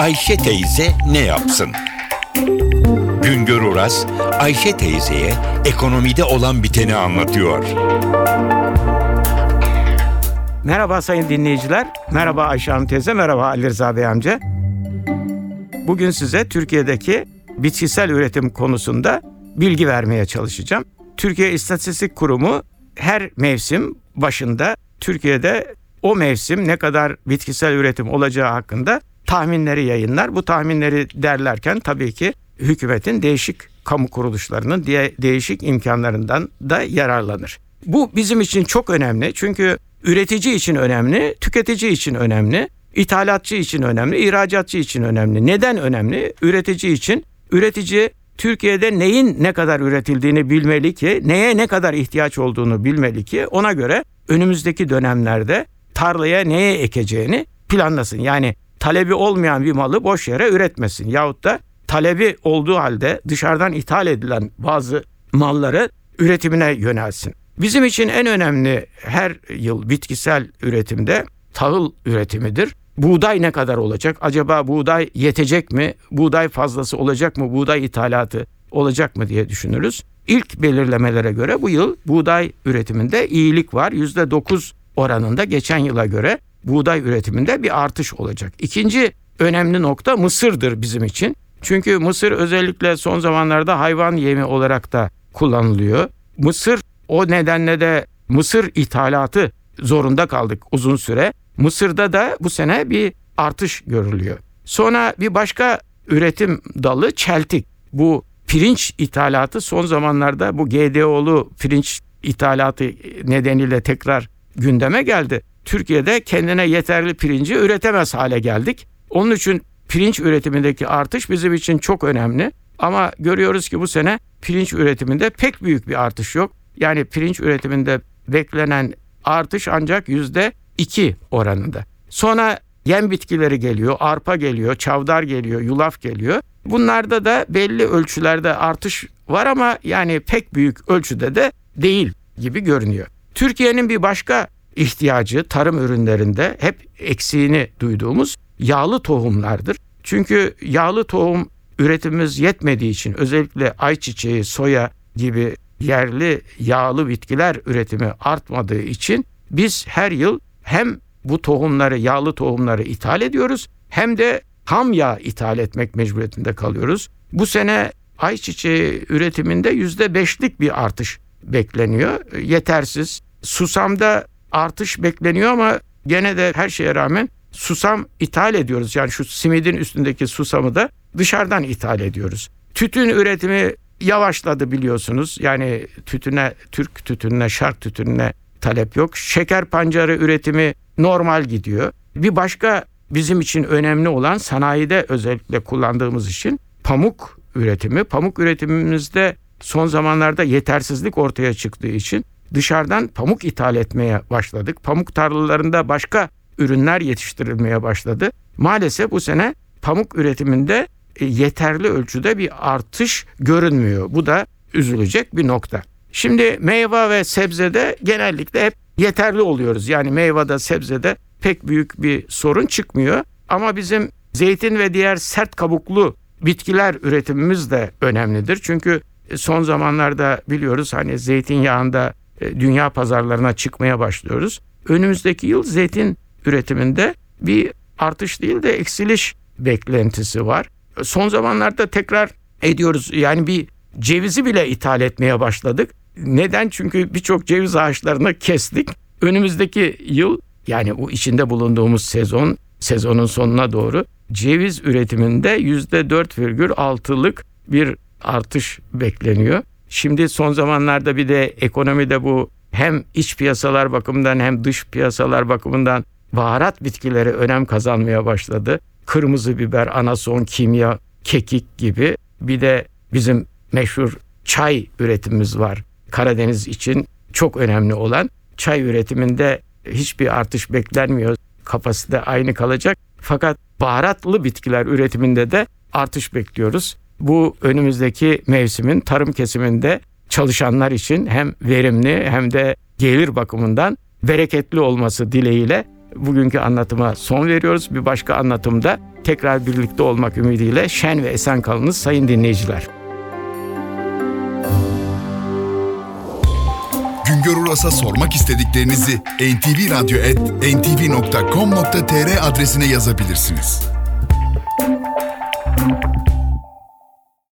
Ayşe teyze ne yapsın? Güngör Oras, Ayşe teyzeye ekonomide olan biteni anlatıyor. Merhaba sayın dinleyiciler. Merhaba Ayşe Hanım teyze, merhaba Ali Rıza Bey amca. Bugün size Türkiye'deki bitkisel üretim konusunda bilgi vermeye çalışacağım. Türkiye İstatistik Kurumu her mevsim başında Türkiye'de o mevsim ne kadar bitkisel üretim olacağı hakkında tahminleri yayınlar. Bu tahminleri derlerken tabii ki hükümetin değişik kamu kuruluşlarının diye değişik imkanlarından da yararlanır. Bu bizim için çok önemli çünkü üretici için önemli, tüketici için önemli, ithalatçı için önemli, ihracatçı için önemli. Neden önemli? Üretici için üretici Türkiye'de neyin ne kadar üretildiğini bilmeli ki, neye ne kadar ihtiyaç olduğunu bilmeli ki ona göre önümüzdeki dönemlerde tarlaya neye ekeceğini planlasın. Yani talebi olmayan bir malı boş yere üretmesin yahut da talebi olduğu halde dışarıdan ithal edilen bazı malları üretimine yönelsin. Bizim için en önemli her yıl bitkisel üretimde tahıl üretimidir. Buğday ne kadar olacak? Acaba buğday yetecek mi? Buğday fazlası olacak mı? Buğday ithalatı olacak mı diye düşünürüz. İlk belirlemelere göre bu yıl buğday üretiminde iyilik var. %9 oranında geçen yıla göre buğday üretiminde bir artış olacak. İkinci önemli nokta mısırdır bizim için. Çünkü mısır özellikle son zamanlarda hayvan yemi olarak da kullanılıyor. Mısır o nedenle de mısır ithalatı zorunda kaldık uzun süre. Mısır'da da bu sene bir artış görülüyor. Sonra bir başka üretim dalı çeltik. Bu pirinç ithalatı son zamanlarda bu GDO'lu pirinç ithalatı nedeniyle tekrar gündeme geldi. Türkiye'de kendine yeterli pirinci üretemez hale geldik. Onun için pirinç üretimindeki artış bizim için çok önemli. Ama görüyoruz ki bu sene pirinç üretiminde pek büyük bir artış yok. Yani pirinç üretiminde beklenen artış ancak yüzde iki oranında. Sonra yem bitkileri geliyor, arpa geliyor, çavdar geliyor, yulaf geliyor. Bunlarda da belli ölçülerde artış var ama yani pek büyük ölçüde de değil gibi görünüyor. Türkiye'nin bir başka ihtiyacı tarım ürünlerinde hep eksiğini duyduğumuz yağlı tohumlardır. Çünkü yağlı tohum üretimimiz yetmediği için özellikle ayçiçeği, soya gibi yerli yağlı bitkiler üretimi artmadığı için biz her yıl hem bu tohumları, yağlı tohumları ithal ediyoruz hem de ham yağ ithal etmek mecburiyetinde kalıyoruz. Bu sene ayçiçeği üretiminde yüzde beşlik bir artış bekleniyor. Yetersiz. Susamda artış bekleniyor ama gene de her şeye rağmen susam ithal ediyoruz. Yani şu simidin üstündeki susamı da dışarıdan ithal ediyoruz. Tütün üretimi yavaşladı biliyorsunuz. Yani tütüne, Türk tütününe, şark tütününe talep yok. Şeker pancarı üretimi normal gidiyor. Bir başka bizim için önemli olan sanayide özellikle kullandığımız için pamuk üretimi. Pamuk üretimimizde son zamanlarda yetersizlik ortaya çıktığı için dışarıdan pamuk ithal etmeye başladık. Pamuk tarlalarında başka ürünler yetiştirilmeye başladı. Maalesef bu sene pamuk üretiminde e, yeterli ölçüde bir artış görünmüyor. Bu da üzülecek bir nokta. Şimdi meyve ve sebzede genellikle hep yeterli oluyoruz. Yani meyvede, sebzede pek büyük bir sorun çıkmıyor. Ama bizim zeytin ve diğer sert kabuklu bitkiler üretimimiz de önemlidir. Çünkü son zamanlarda biliyoruz hani zeytinyağında dünya pazarlarına çıkmaya başlıyoruz. Önümüzdeki yıl zeytin üretiminde bir artış değil de eksiliş beklentisi var. Son zamanlarda tekrar ediyoruz. Yani bir cevizi bile ithal etmeye başladık. Neden? Çünkü birçok ceviz ağaçlarını kestik. Önümüzdeki yıl yani o içinde bulunduğumuz sezon sezonun sonuna doğru ceviz üretiminde %4,6'lık bir artış bekleniyor. Şimdi son zamanlarda bir de ekonomide bu hem iç piyasalar bakımından hem dış piyasalar bakımından baharat bitkileri önem kazanmaya başladı. Kırmızı biber, anason, kimya, kekik gibi bir de bizim meşhur çay üretimimiz var. Karadeniz için çok önemli olan çay üretiminde hiçbir artış beklenmiyor. Kapasite aynı kalacak. Fakat baharatlı bitkiler üretiminde de artış bekliyoruz. Bu önümüzdeki mevsimin tarım kesiminde çalışanlar için hem verimli hem de gelir bakımından bereketli olması dileğiyle bugünkü anlatıma son veriyoruz. Bir başka anlatımda tekrar birlikte olmak ümidiyle şen ve esen kalınız sayın dinleyiciler. Güngör Uras'a sormak istediklerinizi ntvradio.com.tr adresine yazabilirsiniz.